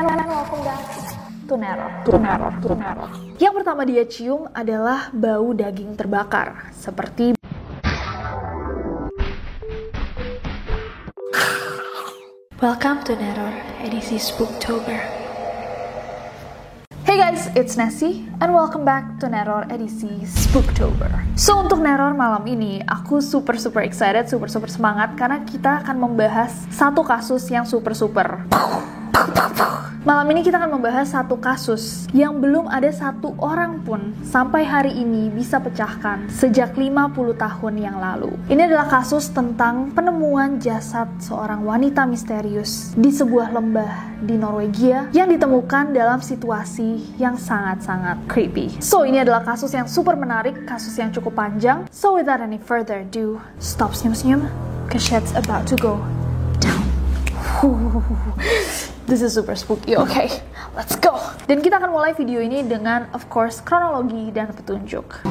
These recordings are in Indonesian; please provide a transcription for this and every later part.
And welcome back to Neror. To Neror, to Neror. Yang pertama dia cium adalah bau daging terbakar, seperti Welcome to Neror edisi Spooktober. Hey guys, it's Nessie and welcome back to Neror edisi Spooktober. So untuk Neror malam ini, aku super super excited, super super semangat karena kita akan membahas satu kasus yang super super Malam ini kita akan membahas satu kasus yang belum ada satu orang pun sampai hari ini bisa pecahkan sejak 50 tahun yang lalu. Ini adalah kasus tentang penemuan jasad seorang wanita misterius di sebuah lembah di Norwegia yang ditemukan dalam situasi yang sangat-sangat creepy. So, ini adalah kasus yang super menarik, kasus yang cukup panjang. So, without any further ado, stop senyum-senyum, cause shit's about to go down. This is super spooky, oke? Okay, let's go! Dan kita akan mulai video ini dengan, of course, kronologi dan petunjuk.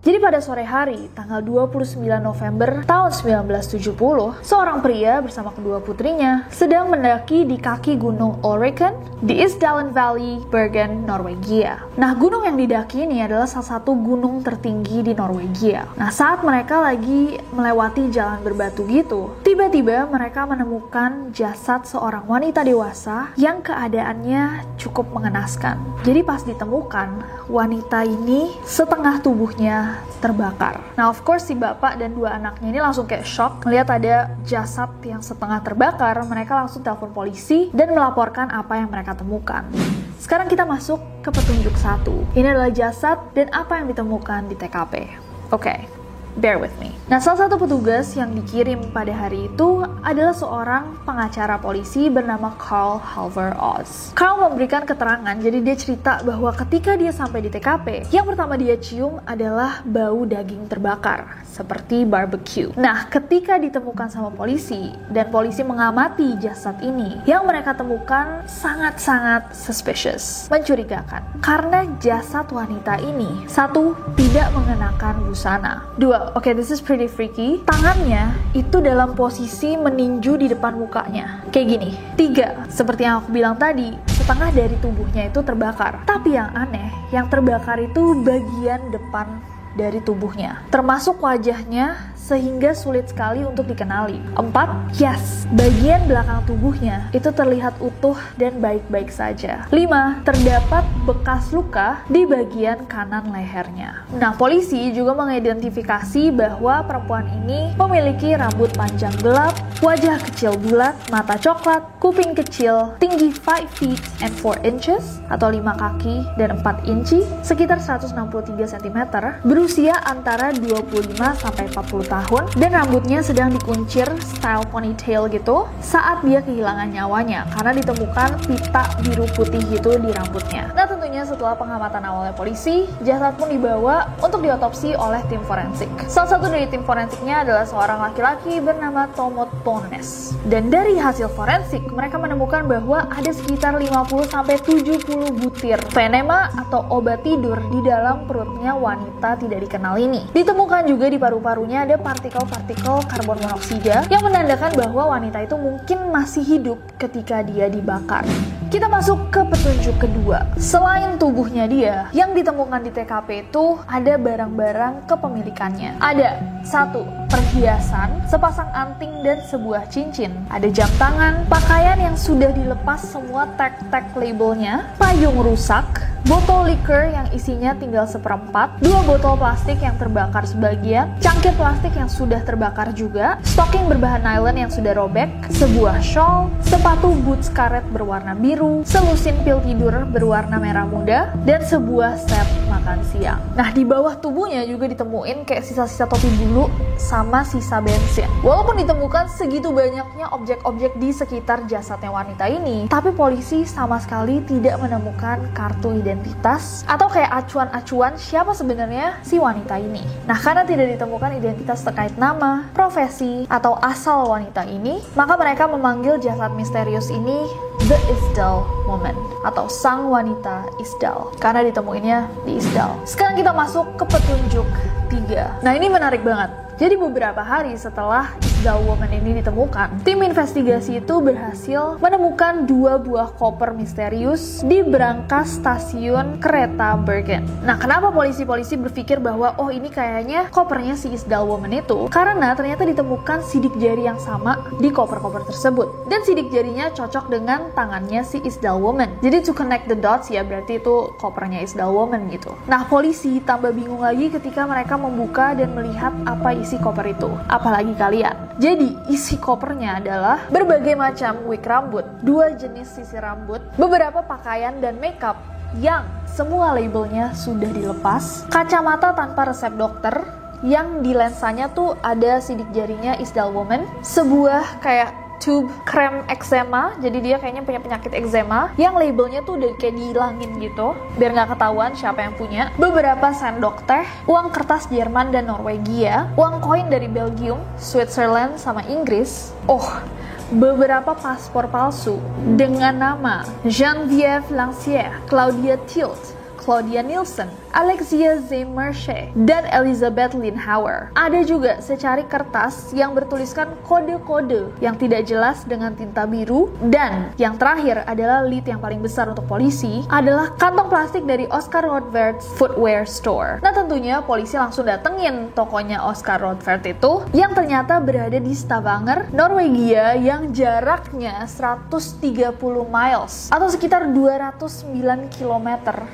Jadi pada sore hari, tanggal 29 November tahun 1970, seorang pria bersama kedua putrinya sedang mendaki di kaki gunung Oregon di Isdalen Valley, Bergen, Norwegia. Nah, gunung yang didaki ini adalah salah satu gunung tertinggi di Norwegia. Nah, saat mereka lagi melewati jalan berbatu gitu, tiba-tiba mereka menemukan jasad seorang wanita dewasa yang keadaannya cukup mengenaskan. Jadi pas ditemukan, wanita ini setengah tubuhnya terbakar. Nah, of course si bapak dan dua anaknya ini langsung kayak shock melihat ada jasad yang setengah terbakar. Mereka langsung telepon polisi dan melaporkan apa yang mereka temukan. Sekarang kita masuk ke petunjuk satu. Ini adalah jasad dan apa yang ditemukan di TKP. Oke, okay. Bear with me. Nah, salah satu petugas yang dikirim pada hari itu adalah seorang pengacara polisi bernama Carl Halver Oz. Carl memberikan keterangan, jadi dia cerita bahwa ketika dia sampai di TKP, yang pertama dia cium adalah bau daging terbakar, seperti barbecue. Nah, ketika ditemukan sama polisi, dan polisi mengamati jasad ini, yang mereka temukan sangat-sangat suspicious, mencurigakan. Karena jasad wanita ini, satu, tidak mengenakan busana. Dua, oke okay, this is pretty freaky. Tangannya itu dalam posisi meninju di depan mukanya. Kayak gini. Tiga, seperti yang aku bilang tadi, setengah dari tubuhnya itu terbakar. Tapi yang aneh, yang terbakar itu bagian depan dari tubuhnya. Termasuk wajahnya sehingga sulit sekali untuk dikenali. Empat, yes, bagian belakang tubuhnya itu terlihat utuh dan baik-baik saja. Lima, terdapat bekas luka di bagian kanan lehernya. Nah, polisi juga mengidentifikasi bahwa perempuan ini memiliki rambut panjang gelap, wajah kecil bulat, mata coklat, kuping kecil, tinggi 5 feet and 4 inches atau 5 kaki dan 4 inci, sekitar 163 cm, berusia antara 25 sampai 40 tahun dan rambutnya sedang dikuncir style ponytail gitu saat dia kehilangan nyawanya karena ditemukan pita biru putih gitu di rambutnya. Nah tentunya setelah pengamatan awalnya polisi, jasad pun dibawa untuk diotopsi oleh tim forensik. Salah satu dari tim forensiknya adalah seorang laki-laki bernama Tomo Tones. Dan dari hasil forensik, mereka menemukan bahwa ada sekitar 50-70 butir venema atau obat tidur di dalam perutnya wanita tidak dikenal ini. Ditemukan juga di paru-parunya ada partikel-partikel karbon monoksida yang menandakan bahwa wanita itu mungkin masih hidup ketika dia dibakar. Kita masuk ke petunjuk kedua. Selain tubuhnya dia, yang ditemukan di TKP itu ada barang-barang kepemilikannya. Ada satu perhiasan, sepasang anting dan sebuah cincin. Ada jam tangan, pakaian yang sudah dilepas semua tag-tag labelnya, payung rusak, botol liquor yang isinya tinggal seperempat, dua botol plastik yang terbakar sebagian, cangkir plastik yang sudah terbakar juga, stocking berbahan nylon yang sudah robek, sebuah shawl, sepatu boots karet berwarna biru, selusin pil tidur berwarna merah muda, dan sebuah set makan siang. Nah, di bawah tubuhnya juga ditemuin kayak sisa-sisa topi bulu sisa bensin. Walaupun ditemukan segitu banyaknya objek-objek di sekitar jasadnya wanita ini, tapi polisi sama sekali tidak menemukan kartu identitas atau kayak acuan-acuan siapa sebenarnya si wanita ini. Nah, karena tidak ditemukan identitas terkait nama, profesi, atau asal wanita ini, maka mereka memanggil jasad misterius ini The Isdal Woman atau Sang Wanita Isdal karena ditemuinnya di Isdal. Sekarang kita masuk ke petunjuk tiga. Nah ini menarik banget. Jadi beberapa hari setelah Isdal Woman ini ditemukan, tim investigasi itu berhasil menemukan dua buah koper misterius di berangkas stasiun kereta Bergen. Nah, kenapa polisi-polisi berpikir bahwa oh ini kayaknya kopernya si Isdal Woman itu? Karena ternyata ditemukan sidik jari yang sama di koper-koper tersebut. Dan sidik jarinya cocok dengan tangannya si Isdal Woman. Jadi to connect the dots ya berarti itu kopernya Isdal Woman gitu. Nah, polisi tambah bingung lagi ketika mereka membuka dan melihat apa isi koper itu. Apalagi kalian. Jadi, isi kopernya adalah berbagai macam wig rambut, dua jenis sisir rambut, beberapa pakaian dan makeup yang semua labelnya sudah dilepas, kacamata tanpa resep dokter, yang di lensanya tuh ada sidik jarinya Isdal Woman, sebuah kayak tube krem eczema. Jadi dia kayaknya punya penyakit eczema. Yang labelnya tuh udah kayak dihilangin gitu biar nggak ketahuan siapa yang punya. Beberapa sendok teh uang kertas Jerman dan Norwegia uang koin dari Belgium Switzerland sama Inggris. Oh beberapa paspor palsu dengan nama Geneviève Lancière, Claudia Tilt, Claudia Nielsen, Alexia Zemershe, dan Elizabeth Linhauer. Ada juga secari kertas yang bertuliskan kode-kode yang tidak jelas dengan tinta biru dan yang terakhir adalah lead yang paling besar untuk polisi adalah kantong plastik dari Oscar Rothwart Footwear Store. Nah tentunya polisi langsung datengin tokonya Oscar Rothwart itu yang ternyata berada di Stavanger, Norwegia yang jaraknya 130 miles atau sekitar 209 km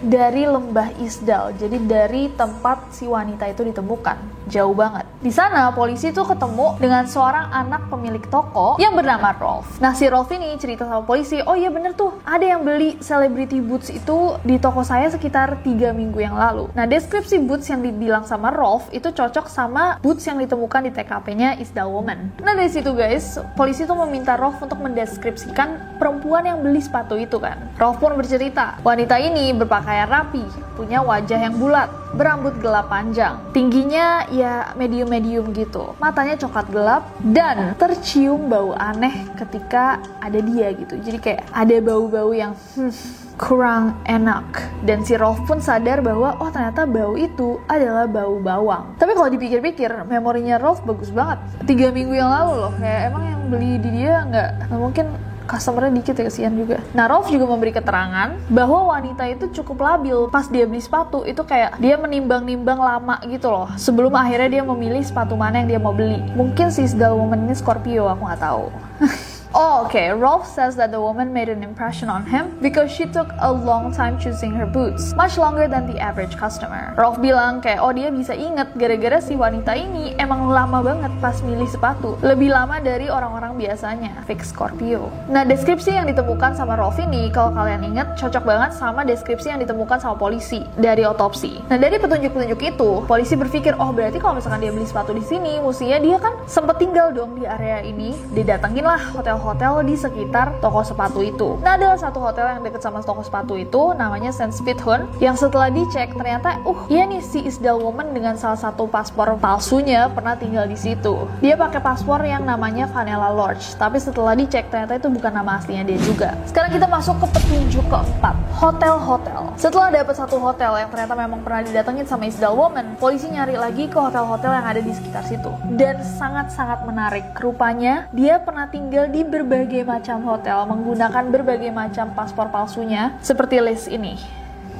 dari lembah Isdal. Jadi dari tempat si wanita itu ditemukan. Jauh banget. Di sana polisi tuh ketemu dengan seorang anak pemilik toko yang bernama Rolf. Nah si Rolf ini cerita sama polisi, oh iya bener tuh ada yang beli celebrity boots itu di toko saya sekitar tiga minggu yang lalu. Nah deskripsi boots yang dibilang sama Rolf itu cocok sama boots yang ditemukan di TKP-nya Isdal Woman. Nah dari situ guys, polisi tuh meminta Rolf untuk mendeskripsikan perempuan yang beli sepatu itu kan. Rolf pun bercerita, wanita ini berpakaian rapi, punya wajah yang bulat, berambut gelap panjang, tingginya ya medium-medium gitu, matanya coklat gelap dan tercium bau aneh ketika ada dia gitu. Jadi kayak ada bau-bau yang hmm, kurang enak. Dan si Rolf pun sadar bahwa oh ternyata bau itu adalah bau bawang. Tapi kalau dipikir-pikir memorinya Rolf bagus banget. Tiga minggu yang lalu loh. Kayak emang yang beli di dia nggak mungkin customernya dikit ya kesian juga. Nah Rolf juga memberi keterangan bahwa wanita itu cukup labil pas dia beli sepatu itu kayak dia menimbang-nimbang lama gitu loh sebelum akhirnya dia memilih sepatu mana yang dia mau beli. Mungkin si Sdal Woman ini Scorpio aku nggak tahu. Oh, okay. Rolf says that the woman made an impression on him because she took a long time choosing her boots, much longer than the average customer. Rolf bilang kayak, oh dia bisa inget gara-gara si wanita ini emang lama banget pas milih sepatu. Lebih lama dari orang-orang biasanya. Fix Scorpio. Nah, deskripsi yang ditemukan sama Rolf ini, kalau kalian inget, cocok banget sama deskripsi yang ditemukan sama polisi dari otopsi. Nah, dari petunjuk-petunjuk itu, polisi berpikir, oh berarti kalau misalkan dia beli sepatu di sini, mestinya dia kan sempet tinggal dong di area ini. Didatengin lah hotel hotel di sekitar toko sepatu itu. Nah, ada satu hotel yang deket sama toko sepatu itu, namanya St. Spithun, yang setelah dicek ternyata, uh, iya nih si Isdal Woman dengan salah satu paspor palsunya pernah tinggal di situ. Dia pakai paspor yang namanya Vanilla Lodge, tapi setelah dicek ternyata itu bukan nama aslinya dia juga. Sekarang kita masuk ke petunjuk keempat, hotel-hotel. Setelah dapat satu hotel yang ternyata memang pernah didatengin sama Isdal Woman, polisi nyari lagi ke hotel-hotel yang ada di sekitar situ. Dan sangat-sangat menarik, rupanya dia pernah tinggal di berbagai macam hotel menggunakan berbagai macam paspor palsunya seperti list ini.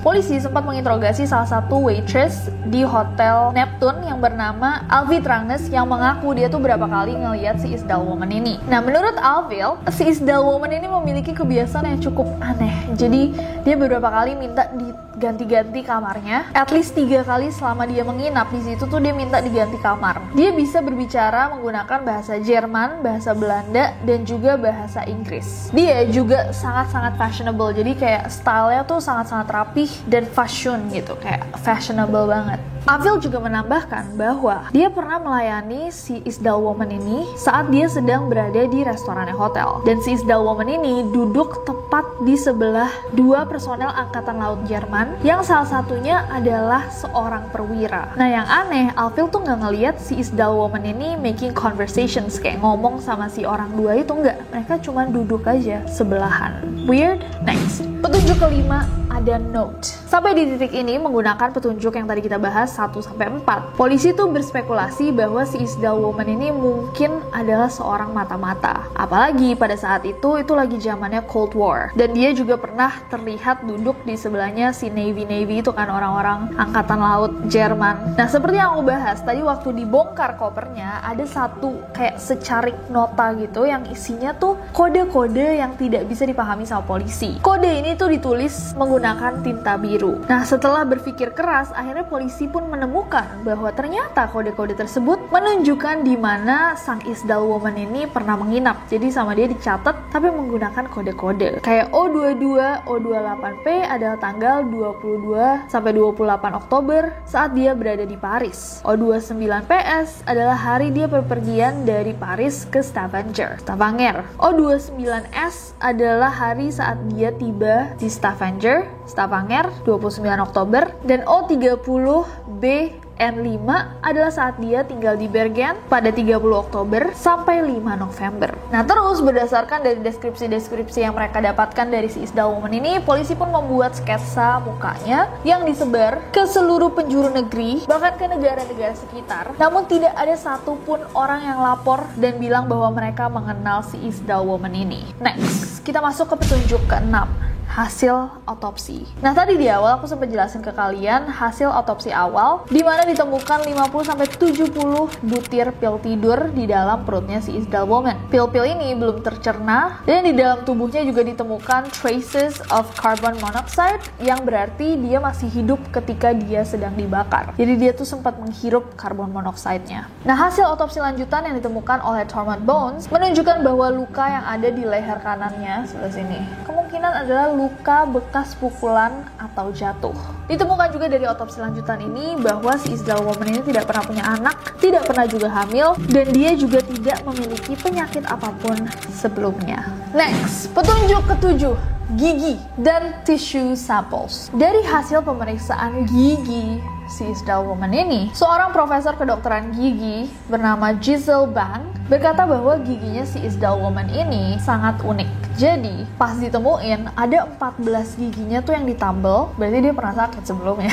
polisi sempat menginterogasi salah satu waitress di hotel Neptune yang bernama Alvi Trangnes yang mengaku dia tuh berapa kali ngeliat si Isdal Woman ini. Nah, menurut Alvil, si Isdal Woman ini memiliki kebiasaan yang cukup aneh. Jadi, dia beberapa kali minta diganti-ganti kamarnya. At least tiga kali selama dia menginap di situ tuh dia minta diganti kamar. Dia bisa berbicara menggunakan bahasa Jerman, bahasa Belanda, dan juga bahasa Inggris. Dia juga sangat-sangat fashionable. Jadi kayak stylenya tuh sangat-sangat rapih dan fashion gitu, kayak fashionable banget. Avil juga menambahkan bahwa dia pernah melayani si Isdal Woman ini saat dia sedang berada di restorannya hotel. Dan si Isdal Woman ini duduk tepat di sebelah dua personel Angkatan Laut Jerman yang salah satunya adalah seorang perwira. Nah yang aneh, Avil tuh nggak ngeliat si Isdal Woman ini making conversations kayak ngomong sama si orang dua itu nggak. Mereka cuma duduk aja sebelahan. Weird? Next. Petunjuk kelima ada note. Sampai di titik ini menggunakan petunjuk yang tadi kita bahas 1 sampai 4. Polisi tuh berspekulasi bahwa si Isdal Woman ini mungkin adalah seorang mata-mata. Apalagi pada saat itu itu lagi zamannya Cold War dan dia juga pernah terlihat duduk di sebelahnya si Navy Navy itu kan orang-orang angkatan laut Jerman. Nah, seperti yang aku bahas tadi waktu dibongkar kopernya ada satu kayak secarik nota gitu yang isinya tuh kode-kode yang tidak bisa dipahami sama polisi. Kode ini tuh ditulis menggunakan tinta biru. Nah, setelah berpikir keras, akhirnya polisi pun menemukan bahwa ternyata kode-kode tersebut menunjukkan di mana sang Isdal Woman ini pernah menginap. Jadi sama dia dicatat tapi menggunakan kode-kode. Kayak O22, O28P adalah tanggal 22 sampai 28 Oktober saat dia berada di Paris. O29PS adalah hari dia berpergian dari Paris ke Stavanger, Stavanger. O29S adalah hari saat dia tiba di Stavanger Stavanger 29 Oktober dan O30B N5 adalah saat dia tinggal di Bergen pada 30 Oktober sampai 5 November. Nah terus berdasarkan dari deskripsi-deskripsi yang mereka dapatkan dari si Isda Woman ini, polisi pun membuat sketsa mukanya yang disebar ke seluruh penjuru negeri, bahkan ke negara-negara sekitar. Namun tidak ada satupun orang yang lapor dan bilang bahwa mereka mengenal si Isda Woman ini. Next, kita masuk ke petunjuk ke-6 hasil otopsi. Nah, tadi di awal aku sempat jelasin ke kalian hasil otopsi awal di mana ditemukan 50 sampai 70 butir pil tidur di dalam perutnya si Isdal Woman. Pil-pil ini belum tercerna dan di dalam tubuhnya juga ditemukan traces of carbon monoxide yang berarti dia masih hidup ketika dia sedang dibakar. Jadi dia tuh sempat menghirup karbon monoxide-nya. Nah, hasil otopsi lanjutan yang ditemukan oleh Tormund Bones menunjukkan bahwa luka yang ada di leher kanannya sebelah sini kemungkinan adalah luka bekas pukulan atau jatuh. Ditemukan juga dari otopsi lanjutan ini bahwa si Isdal Woman ini tidak pernah punya anak, tidak pernah juga hamil, dan dia juga tidak memiliki penyakit apa pun sebelumnya. Next, petunjuk ketujuh gigi dan tissue samples. Dari hasil pemeriksaan gigi si Isdal Woman ini, seorang profesor kedokteran gigi bernama Giselle Bang berkata bahwa giginya si Isdal Woman ini sangat unik. Jadi pas ditemuin ada 14 giginya tuh yang ditambal, berarti dia pernah sakit sebelumnya.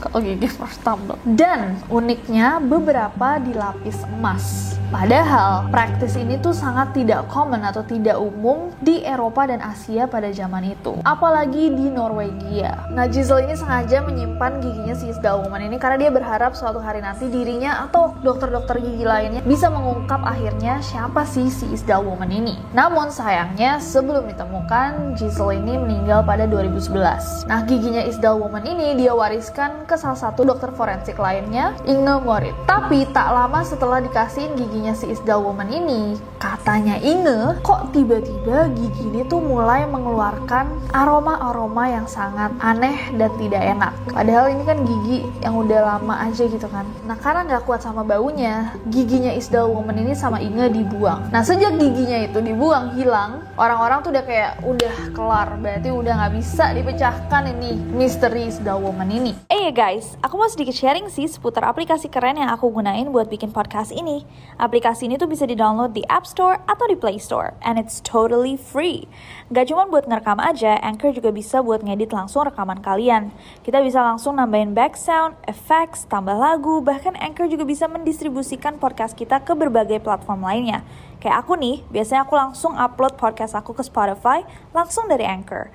Kalau gigi first tambal. Dan uniknya beberapa dilapis emas. Padahal praktis ini tuh sangat tidak common atau tidak umum di Eropa dan Asia pada zaman itu. Apalagi di Norwegia. Nah Giselle ini sengaja menyimpan giginya si Isdal Woman ini karena dia berharap suatu hari nanti dirinya atau dokter-dokter gigi lainnya bisa mengungkap akhirnya siapa sih si Isdal Woman ini. Namun sayangnya sebelum ditemukan Giselle ini meninggal pada 2011. Nah giginya Isdal Woman ini dia wariskan ke salah satu dokter forensik lainnya, Inge Morit. Tapi tak lama setelah dikasihin gigi giginya si Isdal Woman ini, katanya Inge, kok tiba-tiba gigi ini tuh mulai mengeluarkan aroma-aroma yang sangat aneh dan tidak enak. Padahal ini kan gigi yang udah lama aja gitu kan. Nah karena nggak kuat sama baunya, giginya Isdal Woman ini sama Inge dibuang. Nah sejak giginya itu dibuang hilang, orang-orang tuh udah kayak udah kelar, berarti udah nggak bisa dipecahkan ini misteri Isdal Woman ini. Eh hey guys, aku mau sedikit sharing sih seputar aplikasi keren yang aku gunain buat bikin podcast ini. Ini tuh bisa di-download di App Store atau di Play Store, and it's totally free. Gak cuma buat ngerekam aja, Anchor juga bisa buat ngedit langsung rekaman kalian. Kita bisa langsung nambahin back sound, effects, tambah lagu, bahkan Anchor juga bisa mendistribusikan podcast kita ke berbagai platform lainnya. Kayak aku nih, biasanya aku langsung upload podcast aku ke Spotify langsung dari Anchor.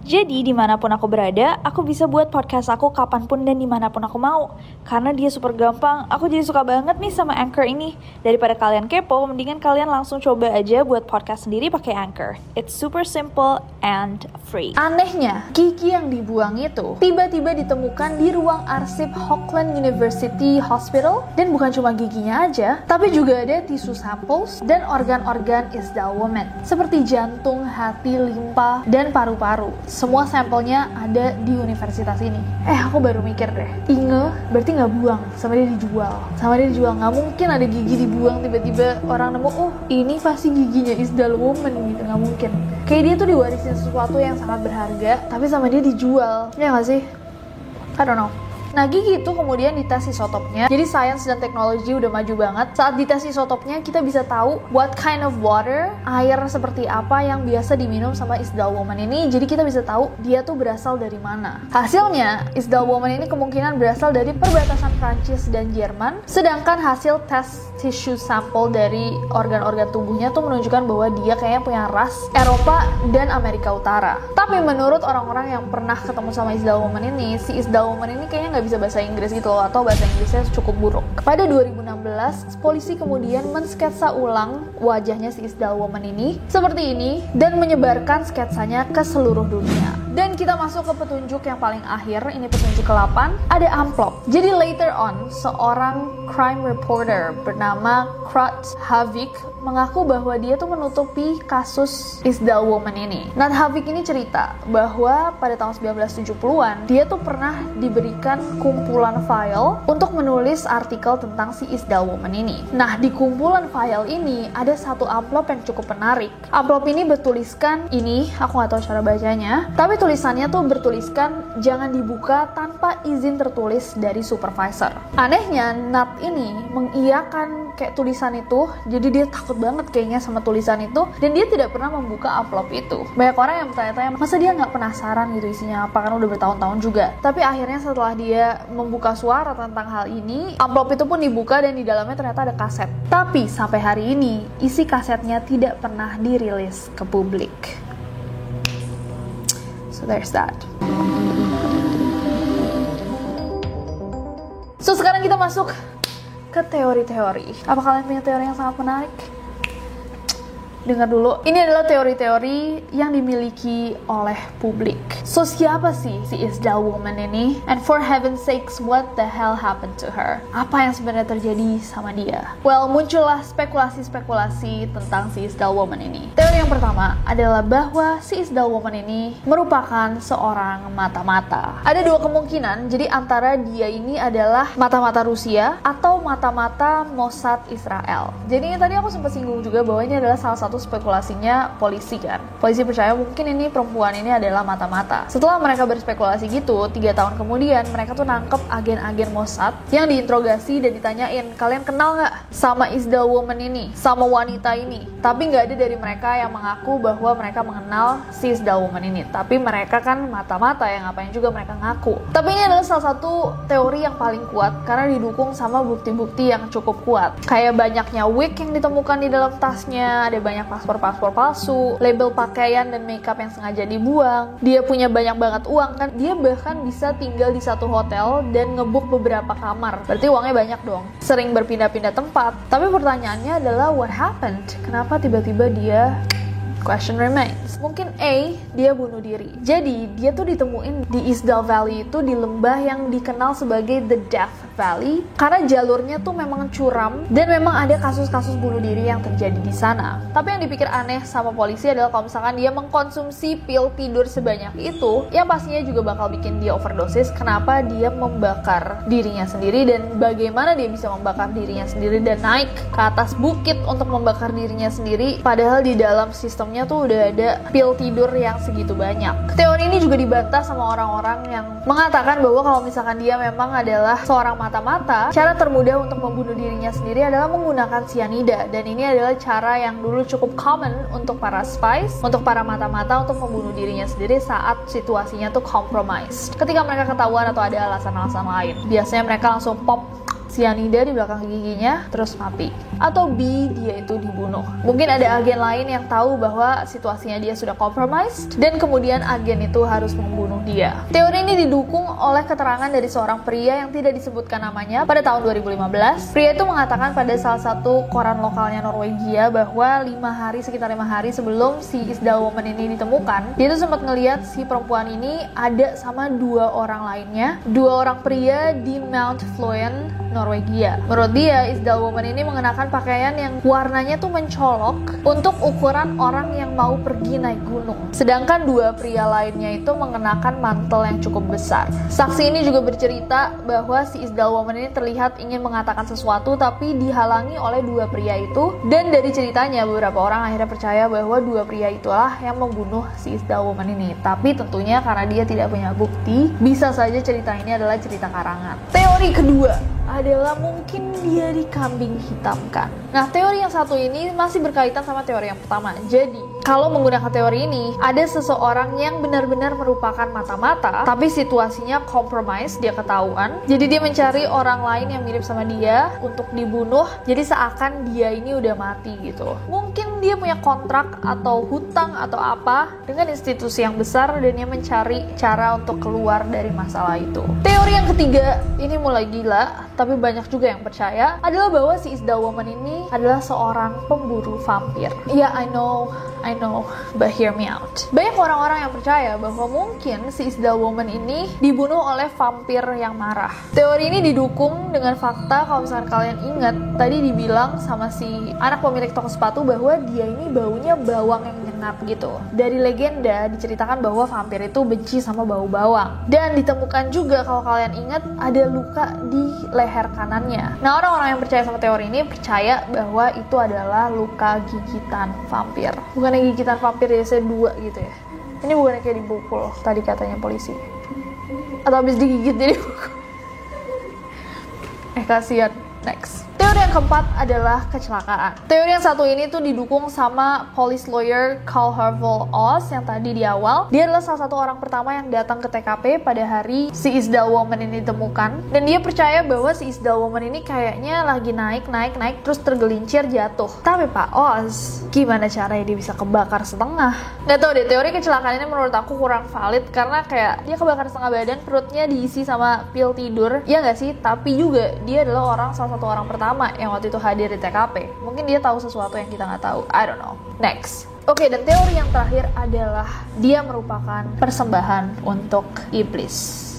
Jadi di mana pun aku berada, aku bisa buat podcast aku kapan pun dan di mana pun aku mau. Karena dia super gampang, aku jadi suka banget nih sama Anchor ini. Daripada kalian kepo, mendingan kalian langsung coba aja buat podcast sendiri pakai Anchor. It's super simple and free. Anehnya, gigi yang dibuang itu tiba-tiba ditemukan di ruang arsip Auckland University Hospital dan bukan cuma giginya aja, tapi juga ada tisu samples dan organ-organ Isdal Woman seperti jantung, hati, limpa, dan paru-paru semua sampelnya ada di universitas ini. Eh, aku baru mikir deh. Inge berarti nggak buang, sama dia dijual. Sama dia dijual. Nggak mungkin ada gigi dibuang tiba-tiba orang nemu, oh ini pasti giginya is the woman gitu. Nggak mungkin. Kayak dia tuh diwarisin sesuatu yang sangat berharga, tapi sama dia dijual. Ya nggak sih? I don't know. Nah, gigi itu kemudian dites isotopnya. Jadi sains dan teknologi udah maju banget. Saat dites isotopnya, kita bisa tahu what kind of water, air seperti apa yang biasa diminum sama Isdal Woman ini. Jadi kita bisa tahu dia tuh berasal dari mana. Hasilnya, Isdal Woman ini kemungkinan berasal dari perbatasan Prancis dan Jerman. Sedangkan hasil tes tissue sample dari organ-organ tubuhnya tuh menunjukkan bahwa dia kayaknya punya ras Eropa dan Amerika Utara. Tapi menurut orang-orang yang pernah ketemu sama Isdal Woman ini, si Isdal Woman ini kayaknya nggak nggak bisa bahasa Inggris gitu loh atau bahasa Inggrisnya cukup buruk. Pada 2016, polisi kemudian mensketsa ulang wajahnya si Isdal Woman ini seperti ini dan menyebarkan sketsanya ke seluruh dunia. Dan kita masuk ke petunjuk yang paling akhir, ini petunjuk ke-8, ada amplop. Jadi later on, seorang crime reporter bernama Krat Havik mengaku bahwa dia tuh menutupi kasus Isdal Woman ini. Nat Havik ini cerita bahwa pada tahun 1970-an dia tuh pernah diberikan kumpulan file untuk menulis artikel tentang si Isdal Woman ini. Nah, di kumpulan file ini ada satu amplop yang cukup menarik. Amplop ini bertuliskan ini, aku nggak tahu cara bacanya, tapi tulisannya tuh bertuliskan jangan dibuka tanpa izin tertulis dari supervisor. Anehnya, Nat ini mengiyakan kayak tulisan itu, jadi dia takut banget kayaknya sama tulisan itu dan dia tidak pernah membuka amplop itu. Banyak orang yang bertanya-tanya masa dia nggak penasaran gitu isinya apa? Kan udah bertahun-tahun juga. Tapi akhirnya setelah dia membuka suara tentang hal ini amplop itu pun dibuka dan di dalamnya ternyata ada kaset. Tapi sampai hari ini isi kasetnya tidak pernah dirilis ke publik so there's that So sekarang kita masuk ke teori-teori. Apa kalian punya teori yang sangat menarik? Dengar dulu. Ini adalah teori-teori yang dimiliki oleh publik. So siapa sih si Isdal woman ini? And for heaven's sakes, what the hell happened to her? Apa yang sebenarnya terjadi sama dia? Well, muncullah spekulasi-spekulasi tentang si Isdal woman ini. Teori yang pertama adalah bahwa si Isdal woman ini merupakan seorang mata-mata. Ada dua kemungkinan, jadi antara dia ini adalah mata-mata Rusia atau mata-mata Mossad Israel. Jadi tadi aku sempat singgung juga bahwa ini adalah salah satu satu spekulasinya polisi kan. Polisi percaya mungkin ini perempuan ini adalah mata-mata. Setelah mereka berspekulasi gitu, tiga tahun kemudian mereka tuh nangkep agen-agen Mossad yang diinterogasi dan ditanyain, kalian kenal nggak sama Isdal Woman ini, sama wanita ini? Tapi nggak ada dari mereka yang mengaku bahwa mereka mengenal si Isdal Woman ini. Tapi mereka kan mata-mata yang ngapain juga mereka ngaku. Tapi ini adalah salah satu teori yang paling kuat karena didukung sama bukti-bukti yang cukup kuat. Kayak banyaknya wig yang ditemukan di dalam tasnya, ada banyak banyak paspor-paspor palsu, label pakaian dan makeup yang sengaja dibuang. Dia punya banyak banget uang kan. Dia bahkan bisa tinggal di satu hotel dan ngebuk beberapa kamar. Berarti uangnya banyak dong. Sering berpindah-pindah tempat. Tapi pertanyaannya adalah what happened? Kenapa tiba-tiba dia Question remains. Mungkin A, dia bunuh diri. Jadi, dia tuh ditemuin di Isdal Valley itu di lembah yang dikenal sebagai The Death Valley karena jalurnya tuh memang curam dan memang ada kasus-kasus bunuh diri yang terjadi di sana. Tapi yang dipikir aneh sama polisi adalah kalau misalkan dia mengkonsumsi pil tidur sebanyak itu, yang pastinya juga bakal bikin dia overdosis. Kenapa dia membakar dirinya sendiri dan bagaimana dia bisa membakar dirinya sendiri dan naik ke atas bukit untuk membakar dirinya sendiri padahal di dalam sistem dalamnya tuh udah ada pil tidur yang segitu banyak. Teori ini juga dibantah sama orang-orang yang mengatakan bahwa kalau misalkan dia memang adalah seorang mata-mata, cara termudah untuk membunuh dirinya sendiri adalah menggunakan cyanida dan ini adalah cara yang dulu cukup common untuk para spies, untuk para mata-mata untuk membunuh dirinya sendiri saat situasinya tuh compromised. Ketika mereka ketahuan atau ada alasan-alasan lain, biasanya mereka langsung pop sianida di belakang giginya, terus mati. Atau B, dia itu dibunuh. Mungkin ada agen lain yang tahu bahwa situasinya dia sudah compromised, dan kemudian agen itu harus membunuh dia. Teori ini didukung oleh keterangan dari seorang pria yang tidak disebutkan namanya pada tahun 2015. Pria itu mengatakan pada salah satu koran lokalnya Norwegia bahwa lima hari sekitar lima hari sebelum si Isdal Woman ini ditemukan, dia itu sempat ngeliat si perempuan ini ada sama dua orang lainnya, dua orang pria di Mount Floyen, Norwegia. Menurut dia, Isdal Woman ini mengenakan pakaian yang warnanya tuh mencolok untuk ukuran orang yang mau pergi naik gunung. Sedangkan dua pria lainnya itu mengenakan mantel yang cukup besar. Saksi ini juga bercerita bahwa si Isdal Woman ini terlihat ingin mengatakan sesuatu tapi dihalangi oleh dua pria itu dan dari ceritanya beberapa orang akhirnya percaya bahwa dua pria itulah yang membunuh si Isdal Woman ini. Tapi tentunya karena dia tidak punya bukti, bisa saja cerita ini adalah cerita karangan. Teori kedua adalah mungkin dia dikambing hitamkan. Nah, teori yang satu ini masih berkaitan sama teori yang pertama. Jadi, kalau menggunakan teori ini, ada seseorang yang benar-benar merupakan mata-mata, tapi situasinya compromise, dia ketahuan. Jadi dia mencari orang lain yang mirip sama dia untuk dibunuh. Jadi seakan dia ini udah mati gitu. Mungkin dia punya kontrak atau hutang atau apa dengan institusi yang besar dan dia mencari cara untuk keluar dari masalah itu. Teori yang ketiga ini mulai gila, tapi banyak juga yang percaya adalah bahwa si Isda Woman ini adalah seorang pemburu vampir. Ya, yeah, I know, I know, but hear me out. Banyak orang-orang yang percaya bahwa mungkin si Isda Woman ini dibunuh oleh vampir yang marah. Teori ini didukung dengan fakta kalau misalkan kalian ingat tadi dibilang sama si anak pemilik toko sepatu bahwa dia ini baunya bawang yang nyengat gitu. Dari legenda diceritakan bahwa vampir itu benci sama bau bawang. Dan ditemukan juga kalau kalian ingat ada luka di leher kanannya. Nah orang-orang yang percaya sama teori ini percaya bahwa itu adalah luka gigitan vampir. Bukan gigitan vampir ya, saya dua gitu ya. Ini bukan kayak dipukul tadi katanya polisi. Atau habis digigit jadi dipukul. Eh kasihan. Next. Teori yang keempat adalah kecelakaan. Teori yang satu ini tuh didukung sama police lawyer Carl Harville Oz yang tadi di awal. Dia adalah salah satu orang pertama yang datang ke TKP pada hari si Isdal Woman ini ditemukan. Dan dia percaya bahwa si Isdal Woman ini kayaknya lagi naik, naik, naik, terus tergelincir jatuh. Tapi Pak Oz, gimana caranya dia bisa kebakar setengah? Gak tau deh, teori kecelakaan ini menurut aku kurang valid karena kayak dia kebakar setengah badan, perutnya diisi sama pil tidur. Ya nggak sih? Tapi juga dia adalah orang salah satu orang pertama yang waktu itu hadir di TKP. Mungkin dia tahu sesuatu yang kita nggak tahu. I don't know. Next. Oke, okay, dan teori yang terakhir adalah dia merupakan persembahan untuk iblis.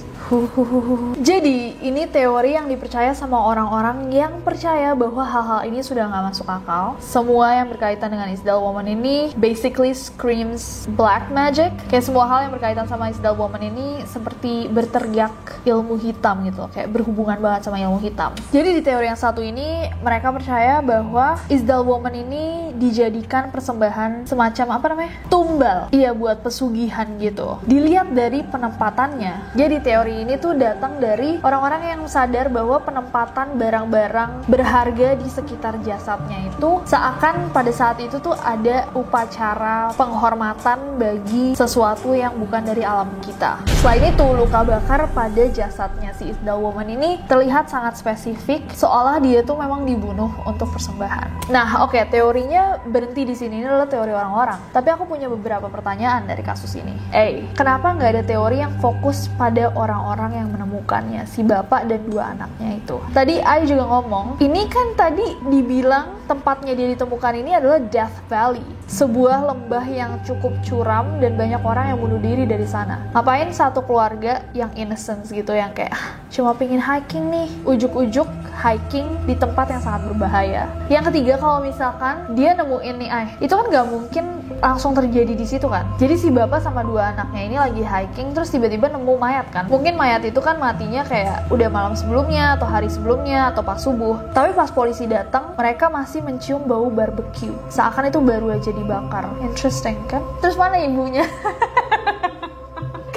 Jadi ini teori yang dipercaya sama orang-orang yang percaya bahwa hal-hal ini sudah nggak masuk akal. Semua yang berkaitan dengan Isdal Woman ini basically screams black magic. Kayak semua hal yang berkaitan sama Isdal Woman ini seperti berteriak ilmu hitam gitu, kayak berhubungan banget sama ilmu hitam. Jadi di teori yang satu ini mereka percaya bahwa Isdal Woman ini dijadikan persembahan semacam apa namanya? Tumbal. Iya buat pesugihan gitu. Dilihat dari penempatannya. Jadi teori ini tuh datang dari orang-orang yang sadar bahwa penempatan barang-barang berharga di sekitar jasadnya itu seakan pada saat itu tuh ada upacara penghormatan bagi sesuatu yang bukan dari alam kita. Selain itu, luka bakar pada jasadnya si Isda Woman ini terlihat sangat spesifik, seolah dia tuh memang dibunuh untuk persembahan. Nah, oke, okay, teorinya berhenti di sini ini adalah teori orang-orang. Tapi aku punya beberapa pertanyaan dari kasus ini. Eh, kenapa nggak ada teori yang fokus pada orang-orang orang yang menemukannya, si bapak dan dua anaknya itu. Tadi Ai juga ngomong, ini kan tadi dibilang tempatnya dia ditemukan ini adalah Death Valley, sebuah lembah yang cukup curam dan banyak orang yang bunuh diri dari sana. Ngapain satu keluarga yang innocent gitu yang kayak ah, cuma pingin hiking nih, ujuk-ujuk hiking di tempat yang sangat berbahaya. Yang ketiga kalau misalkan dia nemuin nih Ai, itu kan nggak mungkin langsung terjadi di situ kan. Jadi si bapak sama dua anaknya ini lagi hiking terus tiba-tiba nemu mayat kan. Mungkin mayat itu kan matinya kayak udah malam sebelumnya atau hari sebelumnya atau pas subuh. Tapi pas polisi datang, mereka masih mencium bau barbecue. Seakan itu baru aja dibakar. Interesting kan? Terus mana ibunya?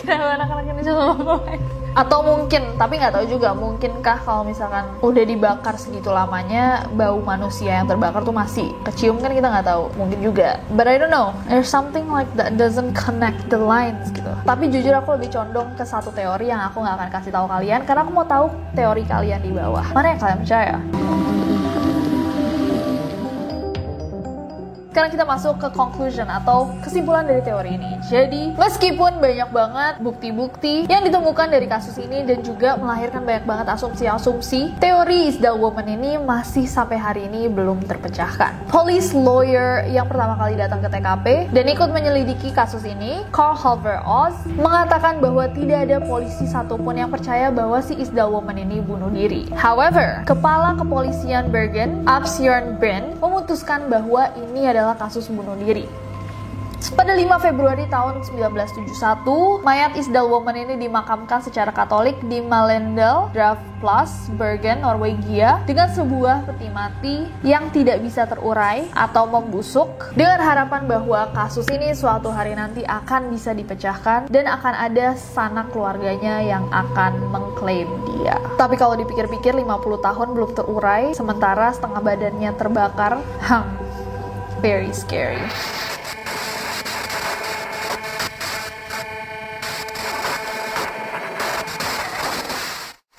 Kenapa anak-anak ini sama Atau mungkin, tapi nggak tahu juga, mungkinkah kalau misalkan udah dibakar segitu lamanya, bau manusia yang terbakar tuh masih kecium kan kita nggak tahu. Mungkin juga. But I don't know, there's something like that doesn't connect the lines gitu. Tapi jujur aku lebih condong ke satu teori yang aku nggak akan kasih tahu kalian, karena aku mau tahu teori kalian di bawah. Mana yang kalian percaya? Sekarang kita masuk ke conclusion atau kesimpulan dari teori ini. Jadi, meskipun banyak banget bukti-bukti yang ditemukan dari kasus ini dan juga melahirkan banyak banget asumsi-asumsi, teori Isdal Woman ini masih sampai hari ini belum terpecahkan. Police lawyer yang pertama kali datang ke TKP dan ikut menyelidiki kasus ini, Carl Halver Oz, mengatakan bahwa tidak ada polisi satupun yang percaya bahwa si Isdal Woman ini bunuh diri. However, kepala kepolisian Bergen, Absjorn Bren, memutuskan bahwa ini adalah adalah kasus bunuh diri. Pada 5 Februari tahun 1971, mayat Isdal Woman ini dimakamkan secara katolik di Malendal, Plus, Bergen, Norwegia dengan sebuah peti mati yang tidak bisa terurai atau membusuk dengan harapan bahwa kasus ini suatu hari nanti akan bisa dipecahkan dan akan ada sanak keluarganya yang akan mengklaim dia. Tapi kalau dipikir-pikir 50 tahun belum terurai sementara setengah badannya terbakar, hmm, very scary.